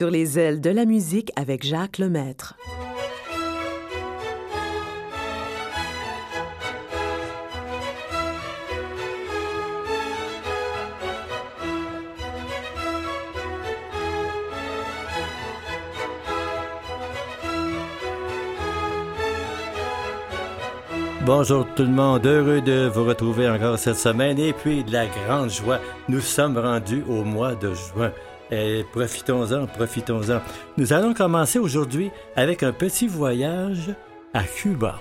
Sur les ailes de la musique avec Jacques Lemaître. Bonjour tout le monde, heureux de vous retrouver encore cette semaine et puis de la grande joie. Nous sommes rendus au mois de juin. Et profitons-en, profitons-en. Nous allons commencer aujourd'hui avec un petit voyage à Cuba.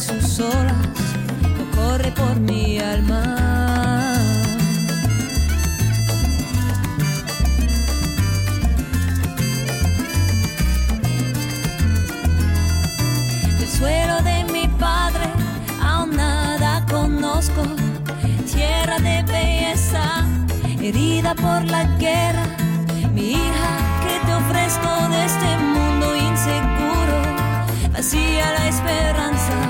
Sus olas, no corre por mi alma. Del suelo de mi padre aún nada conozco. Tierra de belleza, herida por la guerra. Mi hija, que te ofrezco de este mundo inseguro. Vacía la esperanza.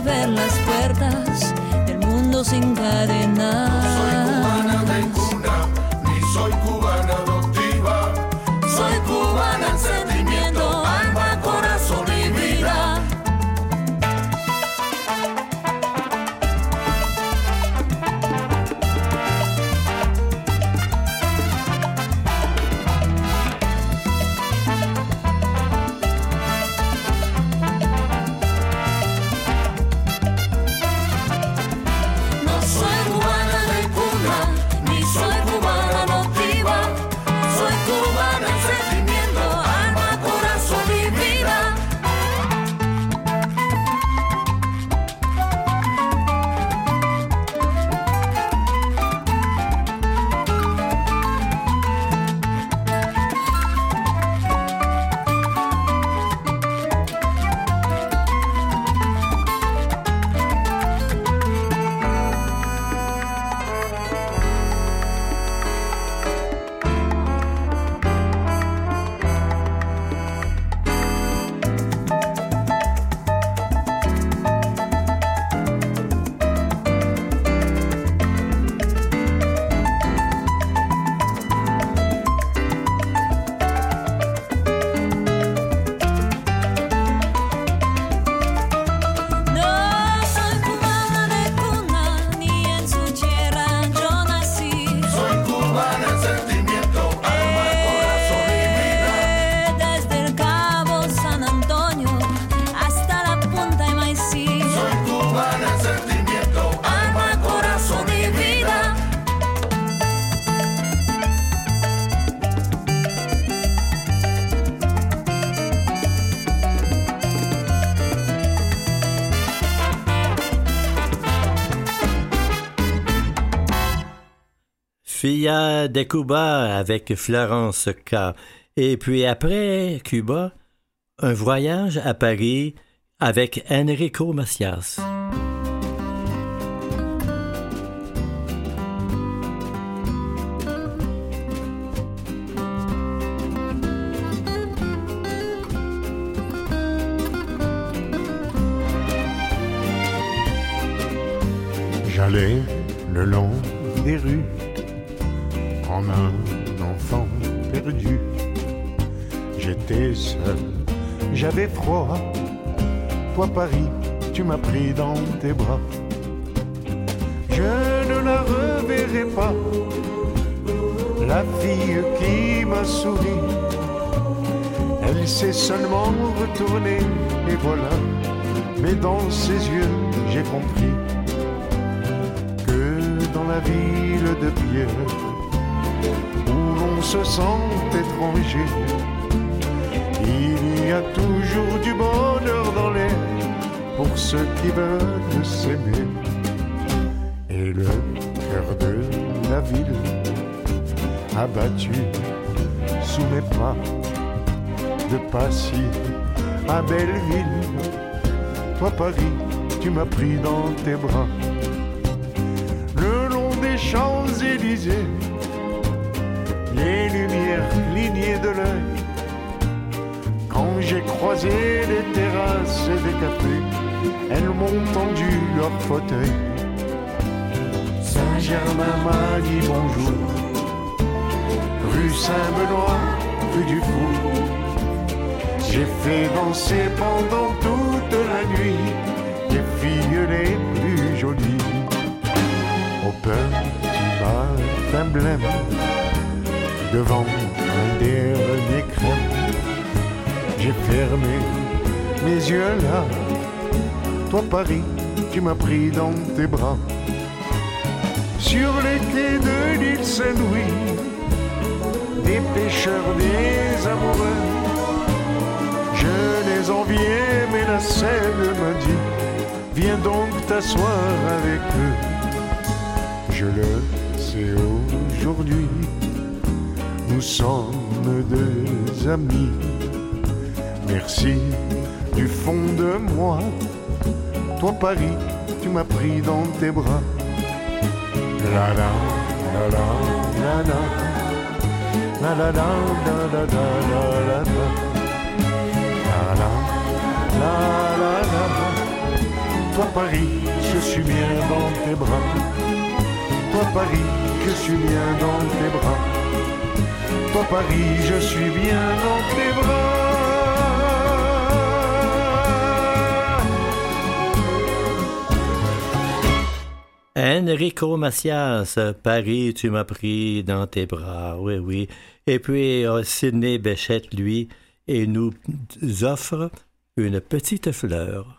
ver las puertas del mundo sin cadenas. Filla de Cuba avec Florence K. Et puis après Cuba, un voyage à Paris avec Enrico Macias. Toi Paris, tu m'as pris dans tes bras. Je ne la reverrai pas, la fille qui m'a souri. Elle s'est seulement retournée et voilà, mais dans ses yeux j'ai compris que dans la ville de pierre, où l'on se sent étranger, il y a toujours du bonheur dans l'air pour ceux qui veulent s'aimer. Et le cœur de la ville abattu sous mes pas de Passy à Belleville. Toi Paris, tu m'as pris dans tes bras. Le long des Champs-Élysées, les lumières clignaient de l'œil. J'ai croisé les terrasses des cafés, elles m'ont tendu leur fauteuil. Saint-Germain m'a dit bonjour. Rue Saint-Benoît, rue du Fou. J'ai fait danser pendant toute la nuit les filles les plus jolies. Au petit emblème devant un dernier crème. J'ai fermé mes yeux là. Toi Paris, tu m'as pris dans tes bras. Sur les quais de l'île Saint-Louis, des pêcheurs, des amoureux. Je les enviais, mais la Seine m'a dit Viens donc t'asseoir avec eux. Je le sais aujourd'hui, nous sommes deux amis. Merci du fond de moi. Toi Paris, tu m'as pris dans tes bras. La la la la la la la la la la la la la la la la Toi Paris, je suis bien dans tes bras. Toi Paris, je suis bien dans tes bras. Toi Paris, je suis bien dans tes bras. Enrico Macias, Paris, tu m'as pris dans tes bras, oui, oui. Et puis euh, Sidney Béchette, lui, et nous offre une petite fleur.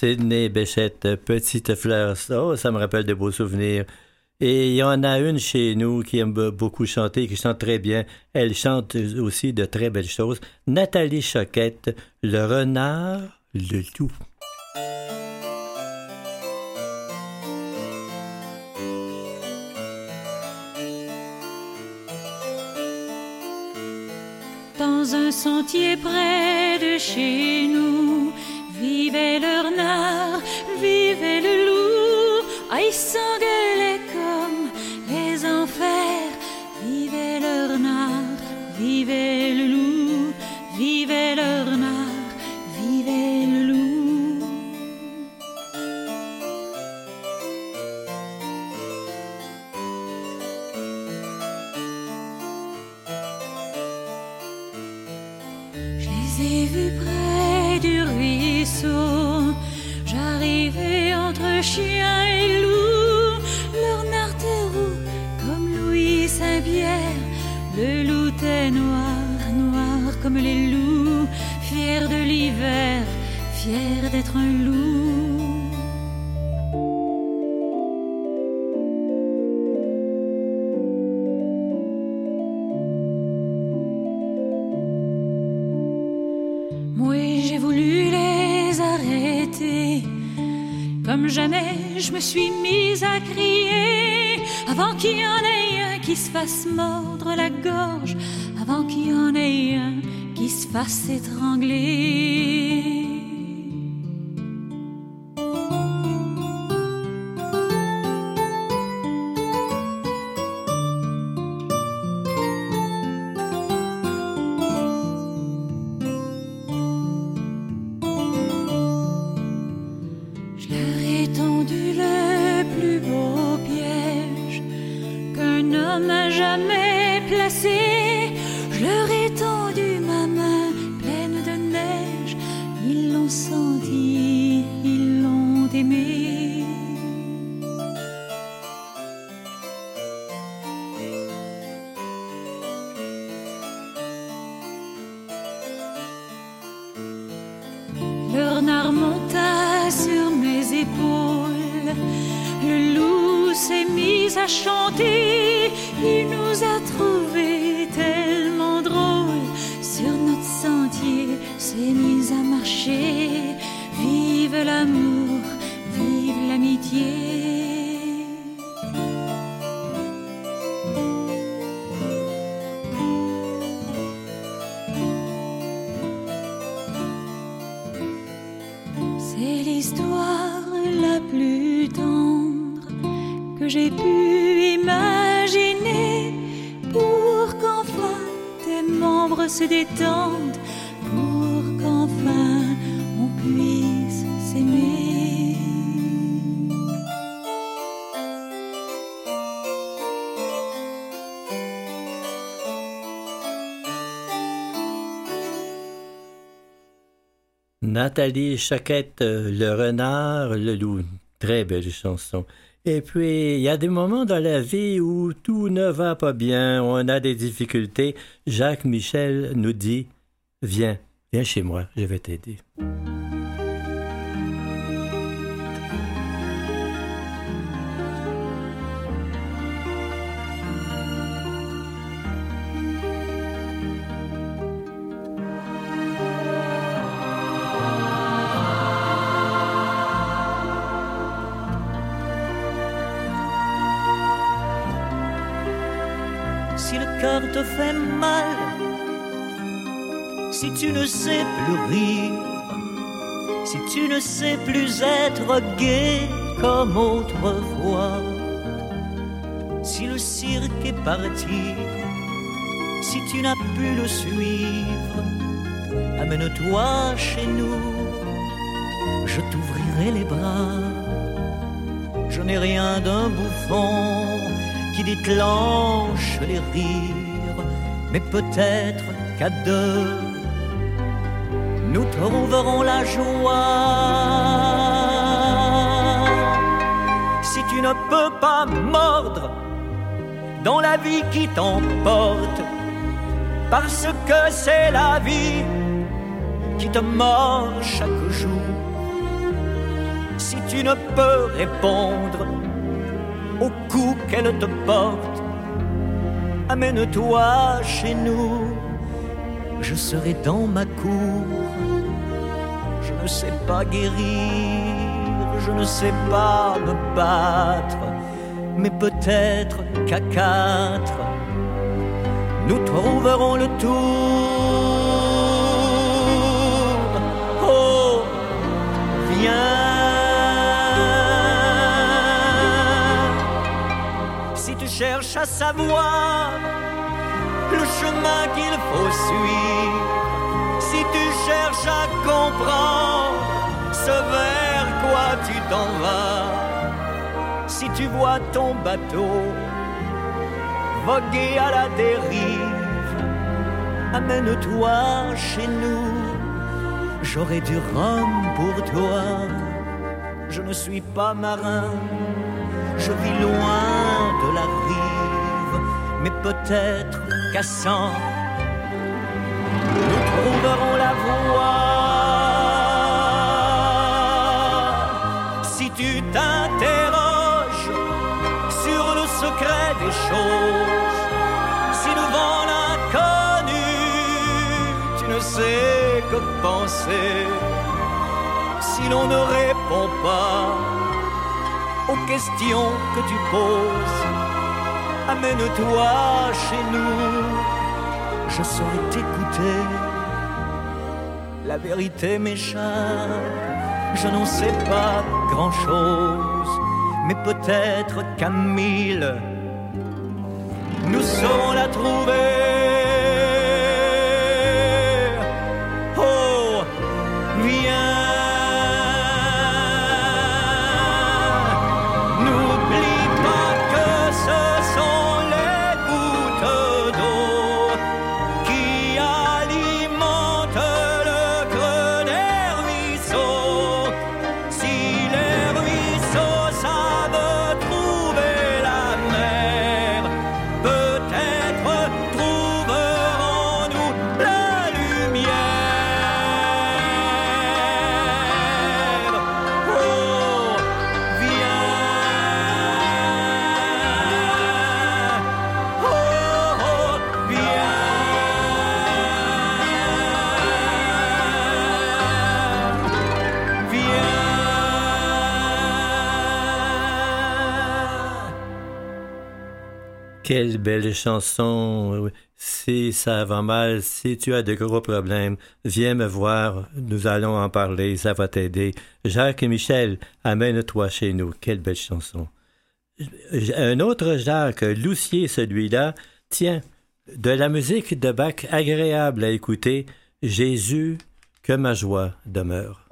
Sidney Béchette, Petite Fleur. Oh, ça me rappelle de beaux souvenirs. Et il y en a une chez nous qui aime beaucoup chanter, qui chante très bien. Elle chante aussi de très belles choses. Nathalie Choquette, Le renard, le tout. Dans un sentier près de chez nous, Vivait le renard, vivait le loup, ils s'engueulaient comme les enfers. Vivait le renard, vivait le loup, d'être un loup. Moi, j'ai voulu les arrêter. Comme jamais, je me suis mise à crier. Avant qu'il y en ait un qui se fasse mordre la gorge. Avant qu'il y en ait un qui se fasse étrangler. Membres se détendent, pour qu'enfin on puisse s'aimer. Nathalie Choquette, euh, Le renard, le loup. Très belle chanson. Et puis, il y a des moments dans la vie où tout ne va pas bien, on a des difficultés. Jacques Michel nous dit Viens, viens chez moi, je vais t'aider. Tu ne sais plus rire, si tu ne sais plus être gai comme autrefois, si le cirque est parti, si tu n'as pu le suivre, amène-toi chez nous, je t'ouvrirai les bras. Je n'ai rien d'un bouffon qui déclenche les rires, mais peut-être qu'à deux, nous trouverons la joie. Si tu ne peux pas mordre dans la vie qui t'emporte, parce que c'est la vie qui te mord chaque jour. Si tu ne peux répondre au coup qu'elle te porte, amène-toi chez nous, je serai dans ma cour. Je ne sais pas guérir, je ne sais pas me battre, mais peut-être qu'à quatre, nous trouverons le tour. Oh, viens. Si tu cherches à savoir le chemin qu'il faut suivre, si tu cherches à comprendre ce vers quoi tu t'en vas, si tu vois ton bateau voguer à la dérive, amène-toi chez nous, j'aurai du rhum pour toi. Je ne suis pas marin, je vis loin de la rive, mais peut-être qu'à Si tu t'interroges sur le secret des choses, si devant l'inconnu, tu ne sais que penser, si l'on ne répond pas aux questions que tu poses, amène-toi chez nous, je saurai t'écouter. La vérité m'échappe, je n'en sais pas grand-chose, mais peut-être qu'à mille, nous saurons la trouver. Quelle belle chanson. Si ça va mal, si tu as de gros problèmes, viens me voir, nous allons en parler, ça va t'aider. Jacques et Michel, amène-toi chez nous. Quelle belle chanson. Un autre Jacques, Loussier celui-là, tiens, de la musique de Bach agréable à écouter, Jésus, que ma joie demeure.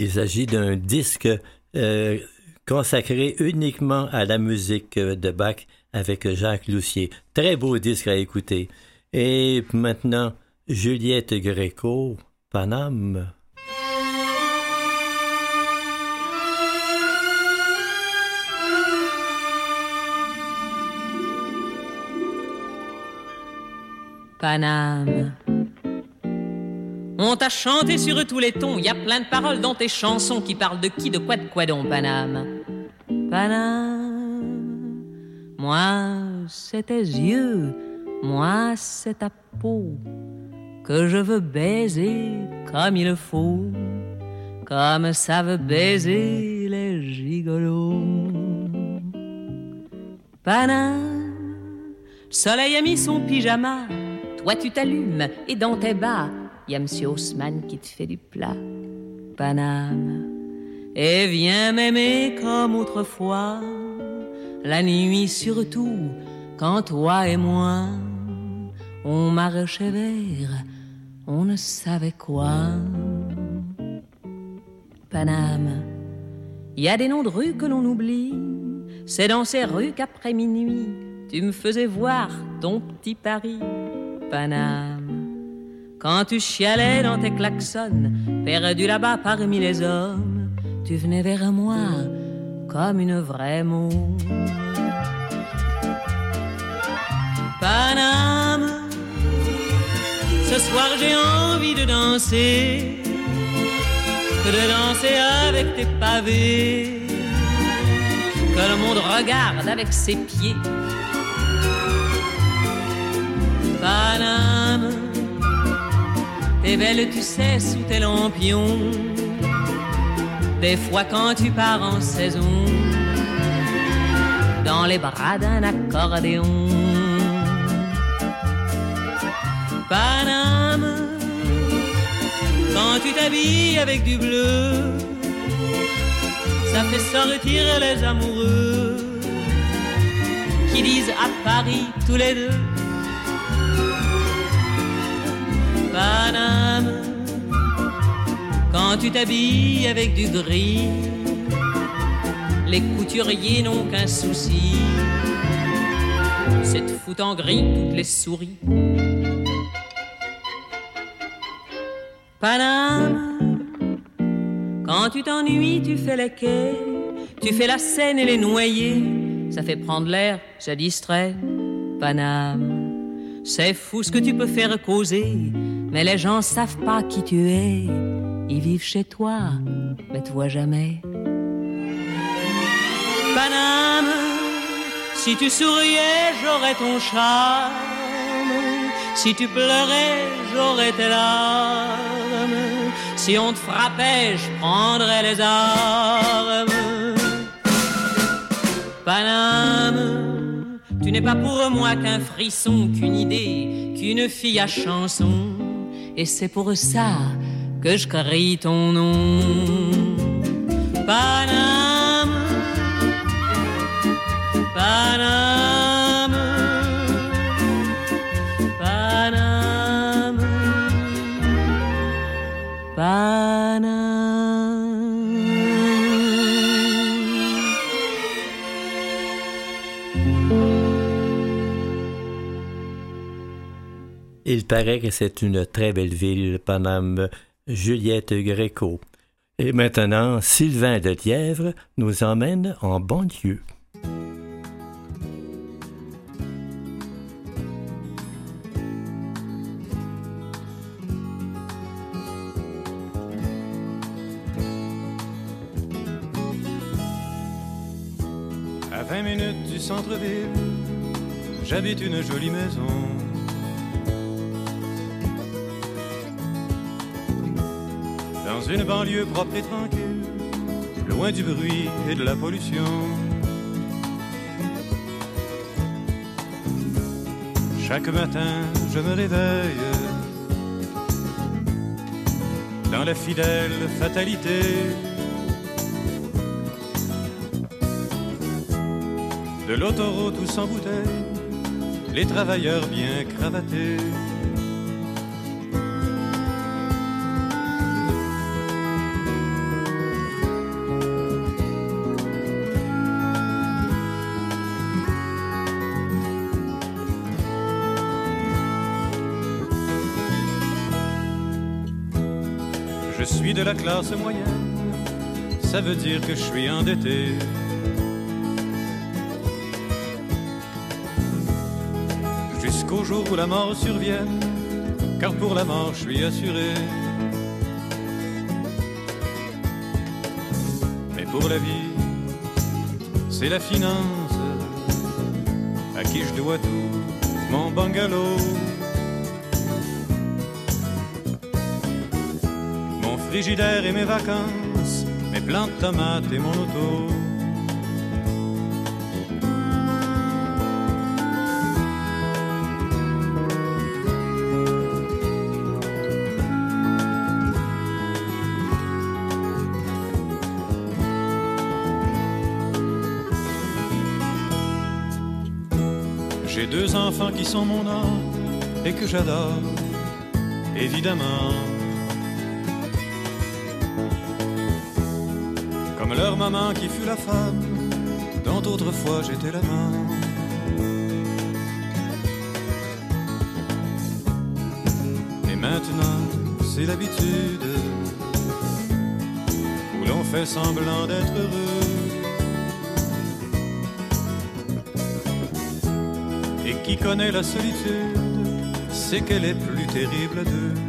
Il s'agit d'un disque euh, consacré uniquement à la musique de Bach avec Jacques Loussier. Très beau disque à écouter. Et maintenant, Juliette Gréco, Paname. Paname. On t'a chanté sur tous les tons, y a plein de paroles dans tes chansons qui parlent de qui, de quoi, de quoi donc, Paname? Paname, moi c'est tes yeux, moi c'est ta peau. Que je veux baiser comme il faut, comme ça veut baiser les gigolos. Paname, le soleil a mis son pyjama, toi tu t'allumes et dans tes bas, y a M. Haussmann qui te fait du plat. Paname, et viens m'aimer comme autrefois, la nuit surtout, quand toi et moi, on marchait vers, on ne savait quoi. Paname, il y a des noms de rues que l'on oublie, c'est dans ces rues qu'après minuit, tu me faisais voir ton petit Paris. Paname. Quand tu chialais dans tes klaxons, perdu là-bas parmi les hommes, tu venais vers moi comme une vraie môme. Paname, ce soir j'ai envie de danser, de danser avec tes pavés, que le monde regarde avec ses pieds. Paname, T'es belle, tu sais, sous tes lampions. Des fois quand tu pars en saison, dans les bras d'un accordéon. Paname, quand tu t'habilles avec du bleu, ça fait sortir les amoureux qui disent à Paris tous les deux Paname, quand tu t'habilles avec du gris, les couturiers n'ont qu'un souci, c'est de foutre en gris toutes les souris. Paname, quand tu t'ennuies, tu fais les quais, tu fais la scène et les noyés, ça fait prendre l'air, ça distrait. Paname, c'est fou ce que tu peux faire causer mais les gens savent pas qui tu es. Ils vivent chez toi, mais te voient jamais. Paname, si tu souriais, j'aurais ton charme. Si tu pleurais, j'aurais tes larmes. Si on te frappait, je prendrais les armes. Paname, tu n'es pas pour moi qu'un frisson, qu'une idée, qu'une fille à chanson et c'est pour ça que je crie ton nom. Paname, Paname, Il paraît que c'est une très belle ville, Paname, Juliette Gréco. Et maintenant, Sylvain de Lièvre nous emmène en banlieue. À 20 minutes du centre-ville, j'habite une jolie maison. Dans une banlieue propre et tranquille, loin du bruit et de la pollution. Chaque matin, je me réveille dans la fidèle fatalité de l'autoroute ou sans bouteille, les travailleurs bien cravatés. De la classe moyenne, ça veut dire que je suis endetté. Jusqu'au jour où la mort survienne, car pour la mort je suis assuré. Mais pour la vie, c'est la finance à qui je dois tout, mon bungalow. Frigidaire et mes vacances, mes plants de tomates et mon auto. J'ai deux enfants qui sont mon âme et que j'adore, évidemment. Leur maman qui fut la femme dont autrefois j'étais l'amant. Et maintenant, c'est l'habitude où l'on fait semblant d'être heureux. Et qui connaît la solitude, c'est qu'elle est plus terrible d'eux.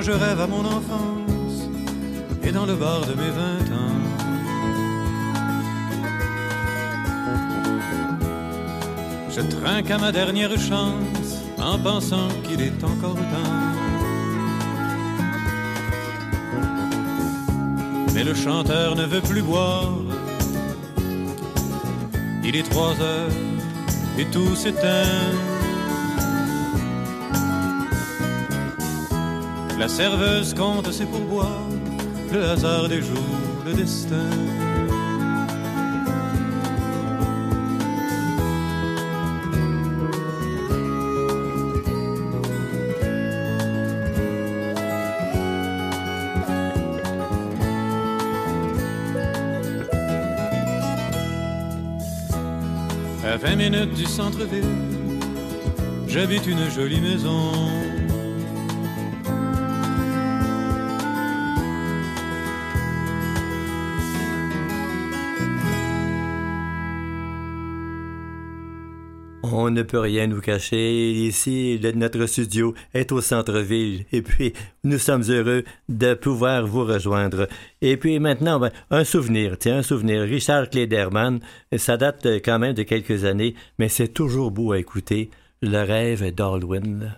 Je rêve à mon enfance et dans le bar de mes vingt ans. Je trinque à ma dernière chance en pensant qu'il est encore temps. Mais le chanteur ne veut plus boire. Il est trois heures et tout s'éteint. La serveuse compte ses pourboires, le hasard des jours, le destin. À 20 minutes du centre-ville, j'habite une jolie maison. On ne peut rien nous cacher. Ici, notre studio est au centre-ville. Et puis, nous sommes heureux de pouvoir vous rejoindre. Et puis maintenant, ben, un souvenir. Tiens, un souvenir. Richard Klederman, ça date quand même de quelques années, mais c'est toujours beau à écouter. Le rêve d'Alwyn.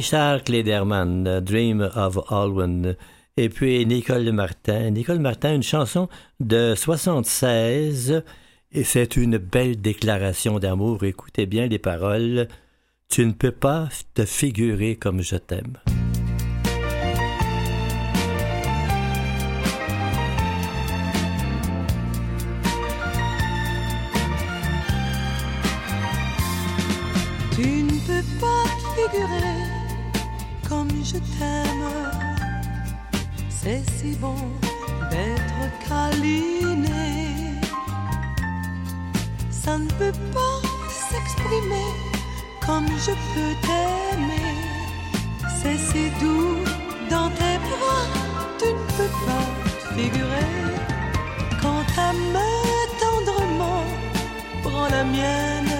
Richard Klederman, Dream of Alwyn. Et puis Nicole Martin. Nicole Martin, une chanson de 76. Et c'est une belle déclaration d'amour. Écoutez bien les paroles. Tu ne peux pas te figurer comme je t'aime. Je t'aime. C'est si bon d'être câliné. Ça ne peut pas s'exprimer comme je peux t'aimer. C'est si doux dans tes bras. Tu ne peux pas figurer quand ta main tendrement prend la mienne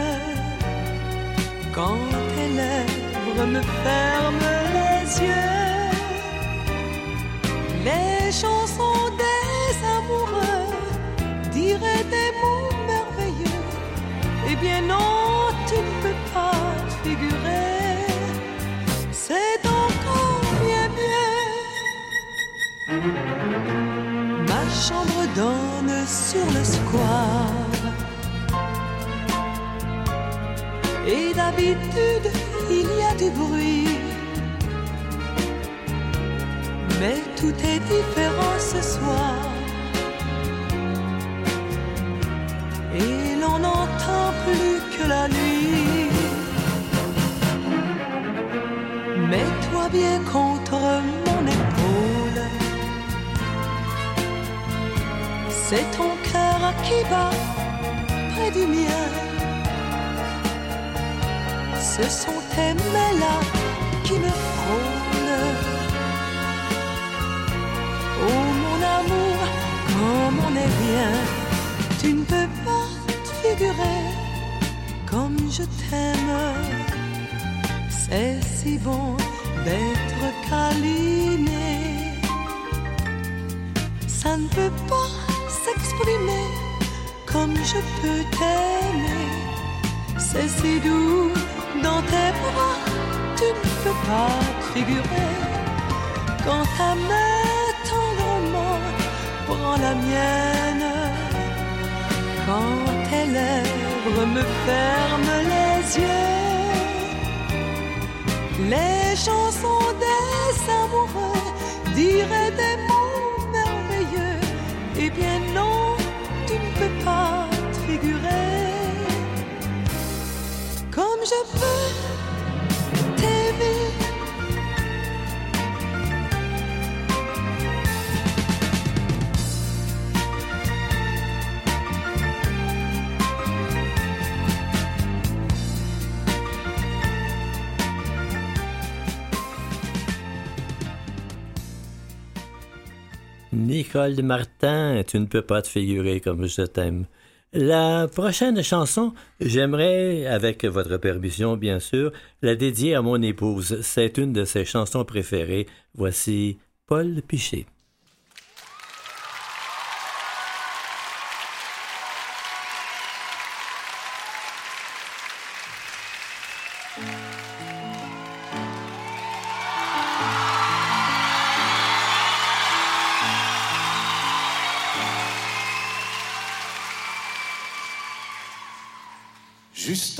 quand tes lèvres me ferment les chansons des amoureux diraient des mots merveilleux. Eh bien non, tu ne peux pas te figurer. C'est encore bien mieux. Ma chambre donne sur le square. Et d'habitude, il y a du bruit. Mais tout est différent ce soir. Et l'on n'entend plus que la nuit. Mets-toi bien contre mon épaule. C'est ton cœur qui bat près du mien. Ce sont tes mains là qui me frôlent. Bien, tu ne peux pas te figurer comme je t'aime. C'est si bon d'être câliné. Ça ne peut pas s'exprimer comme je peux t'aimer. C'est si doux dans tes bras, tu ne peux pas te figurer quand ta tendrement la mienne, quand tes lèvres me ferment les yeux. Les chansons des amoureux diraient des mots merveilleux. Eh bien non, tu ne peux pas te figurer comme je peux Nicole Martin, tu ne peux pas te figurer comme je t'aime. La prochaine chanson, j'aimerais, avec votre permission bien sûr, la dédier à mon épouse. C'est une de ses chansons préférées. Voici Paul Piché.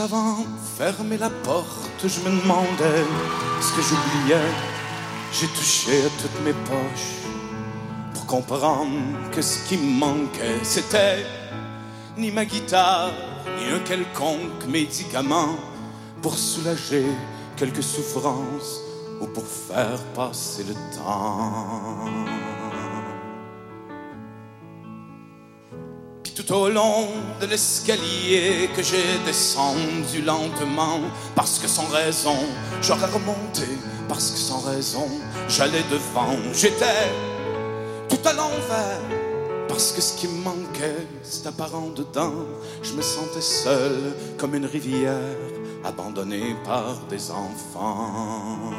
Avant de fermer la porte, je me demandais ce que j'oubliais. J'ai touché à toutes mes poches pour comprendre que ce qui me manquait, c'était ni ma guitare, ni un quelconque médicament pour soulager quelques souffrances ou pour faire passer le temps. Tout au long de l'escalier que j'ai descendu lentement, parce que sans raison j'aurais remonté, parce que sans raison j'allais devant, j'étais tout à l'envers, parce que ce qui me manquait c'est apparent dedans, je me sentais seul comme une rivière abandonnée par des enfants.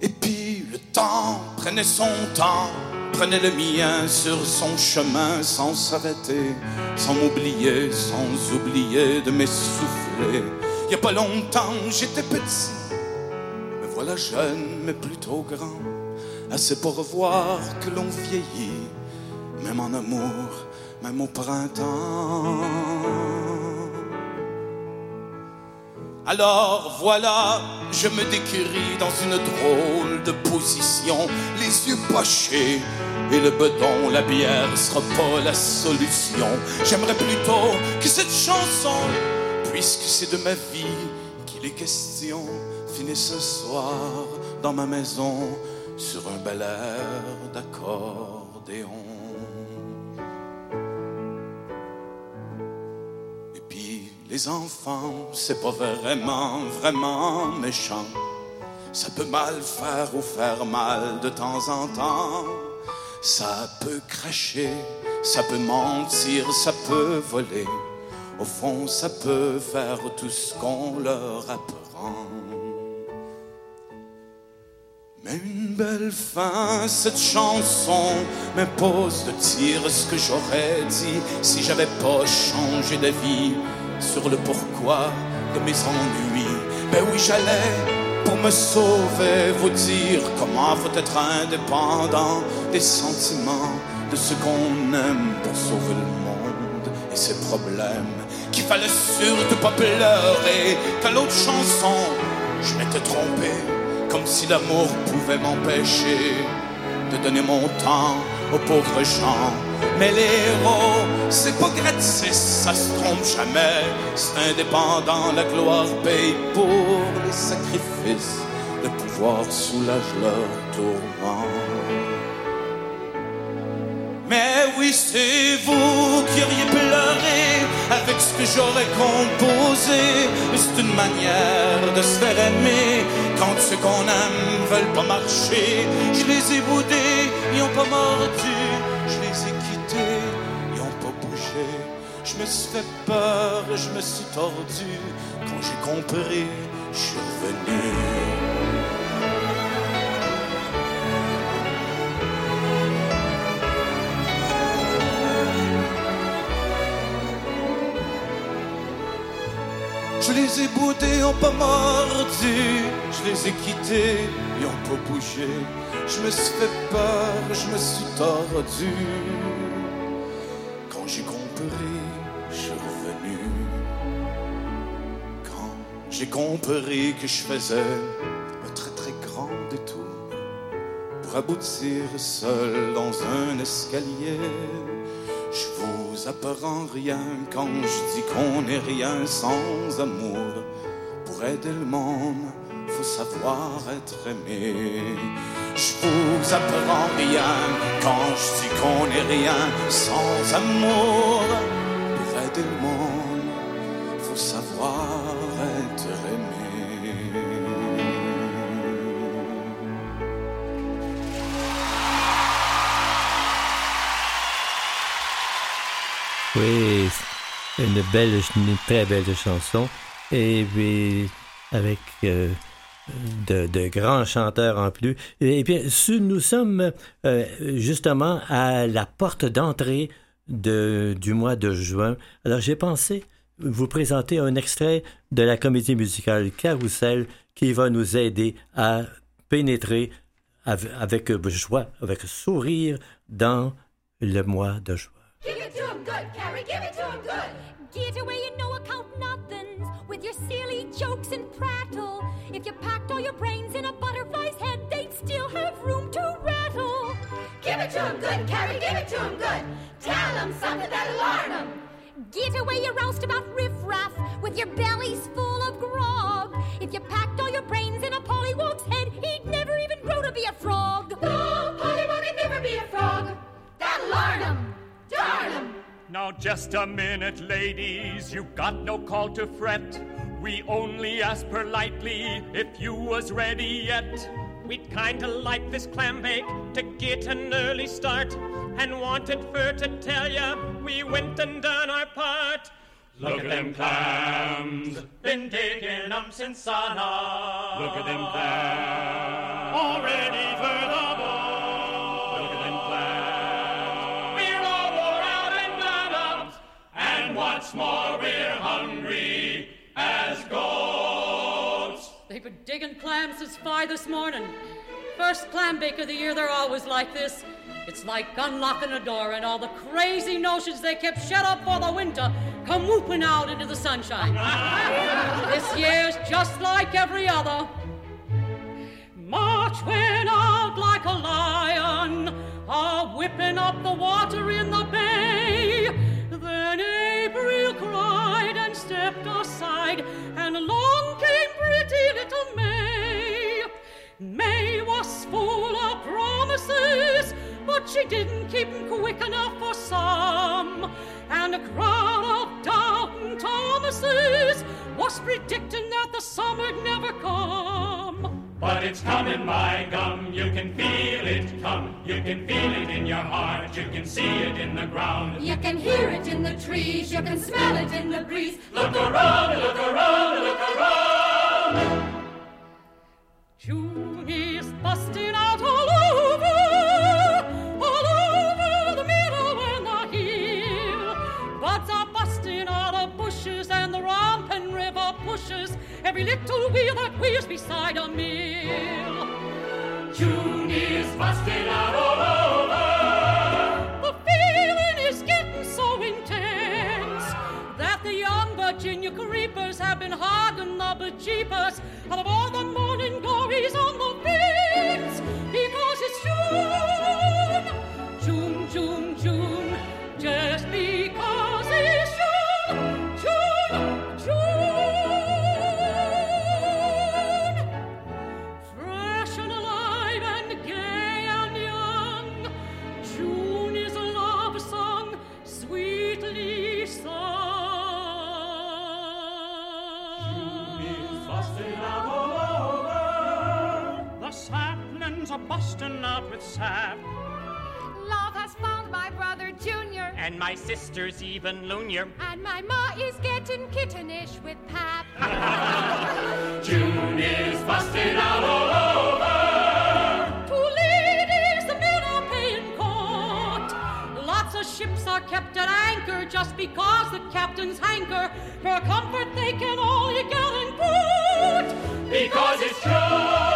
Et puis le temps prenait son temps, prenait le mien sur son chemin sans s'arrêter, sans m'oublier, sans oublier de m'essouffler. Il y a pas longtemps, j'étais petit. Me voilà jeune, mais plutôt grand. Assez pour voir que l'on vieillit, même en amour, même au printemps. Alors voilà, je me décurie dans une drôle de position, les yeux pochés et le bedon, la bière sera pas la solution. J'aimerais plutôt que cette chanson, puisque c'est de ma vie qu'il est question, finisse ce soir dans ma maison sur un bel air d'accordéon. Les enfants, c'est pas vraiment, vraiment méchant. Ça peut mal faire ou faire mal de temps en temps. Ça peut cracher, ça peut mentir, ça peut voler. Au fond, ça peut faire tout ce qu'on leur apprend. Mais une belle fin, cette chanson m'impose de dire ce que j'aurais dit si j'avais pas changé d'avis sur le pourquoi de mes ennuis. Ben oui, j'allais pour me sauver, vous dire comment faut être indépendant des sentiments de ce qu'on aime pour sauver le monde et ses problèmes. Qu'il fallait surtout pas pleurer qu'à l'autre chanson, je m'étais trompé, comme si l'amour pouvait m'empêcher de donner mon temps aux pauvres gens. Mais les héros, c'est pas gratis, ça se trompe jamais. C'est indépendant, la gloire paye pour les sacrifices. Le pouvoir soulage leur tourment. Mais oui, c'est vous qui auriez pleuré avec ce que j'aurais composé. C'est une manière de se faire aimer quand ceux qu'on aime veulent pas marcher. Je les ai boudés, ils ont pas mordu. Je me suis fait peur, je me suis tordu. Quand j'ai compris, je suis revenu. Je les ai boudés, ont pas mordu. Je les ai quittés, ils ont pas bougé. Je me suis fait peur, je me suis tordu. J'ai compris que je faisais un très très grand détour pour aboutir seul dans un escalier. Je vous apprends rien quand je dis qu'on n'est rien sans amour. Pour aider le monde, faut savoir être aimé. Je vous apprends rien quand je dis qu'on n'est rien sans amour. Pour aider le monde, faut savoir Oui, une belle, une très belle chanson. Et puis, avec euh, de, grands chanteurs en plus. Et bien, nous sommes euh, justement à la porte d'entrée de, du mois de juin. Alors, j'ai pensé vous présenter un extrait de la comédie musicale Carousel qui va nous aider à pénétrer avec, avec joie, avec sourire dans le mois de juin. Give it to him good, Carrie, give it to him good. Get away, you know, account nothings with your silly jokes and prattle. If you packed all your brains in a butterfly's head, they'd still have room to rattle. Give it to him good, Carrie, give it to him good. Tell him something that'll learn him. Get away, you roustabout riffraff, with your bellies full of grog. If you packed all your brains in a pollywog's head, he'd never even grow to be a frog. No, pollywog would never be a frog. That'll learn him. Darn. Now just a minute, ladies, you've got no call to fret. We only ask politely if you was ready yet. We'd kinda like this clam bake to get an early start, and wanted fur to tell ya we went and done our part. Look at them clams, been taking 'em since sunup. Look at them clams, all ready and done up, and what's more, we're hungry as goats. They gold. digging clams since five this morning. First clam bake of the year, they're always like this. It's like unlocking a door and all the crazy notions they kept shut up for the winter come whooping out into the sunshine. this year's just like every other. March went out like a lion, a whipping up the water in the bay. Then April cried and stepped aside, and along came pretty little May. May was full of promises, but she didn't keep 'em quick enough for some. And a crowd of doubting Thomases was predicting that the summer'd never come. But it's coming, my gum. You can feel it come. You can feel it in your heart. You can see it in the ground. You can hear it in the trees, you can smell it in the breeze. Look around, look around, look around. June is busting out every little wheel that wheels beside a mill. June is busting out all over. The feeling is getting so intense that the young Virginia creepers have been hogging the bejeepers out of all the morning glories on the out with sap. Love has found my brother Junior, And my sister's even loonier. and my ma is getting kittenish with Pap. June is busting out all over. Two ladies, the men are paying court. Lots of ships are kept at anchor just because the captains hanker for comfort they can only get in port. Because it's June,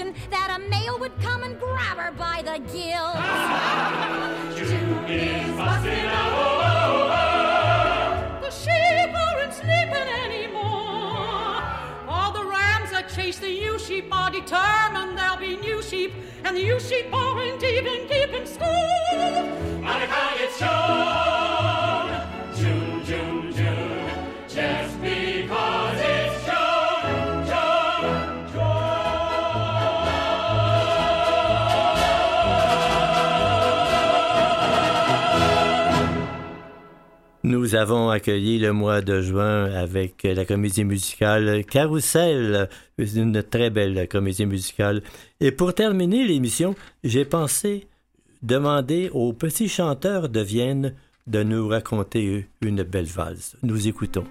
is wishing that a male would come and grab her by the gills. June is busting out all over. The sheep aren't sleeping anymore. All the rams that chase the ewe sheep are determined there'll be new sheep, and the ewe sheep aren't even keeping school. On account it's June, Avons accueilli le mois de juin avec la comédie musicale Carousel, une très belle comédie musicale. Et pour terminer l'émission, j'ai pensé demander aux petits chanteurs de Vienne de nous raconter une belle valse. Nous écoutons.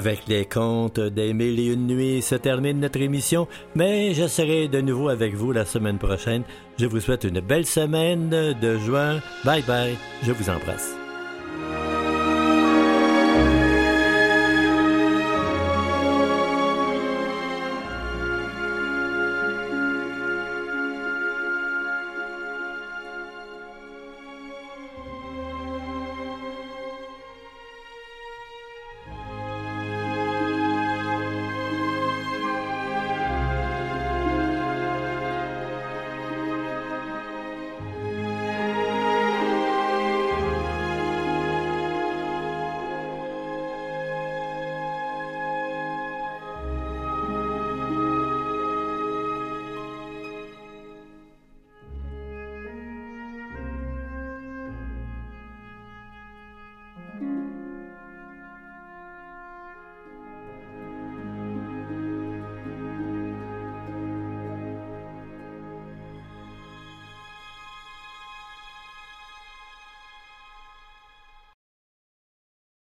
Avec les contes des mille et une nuits se termine notre émission, mais je serai de nouveau avec vous la semaine prochaine. Je vous souhaite une belle semaine de juin. Bye bye, je vous embrasse.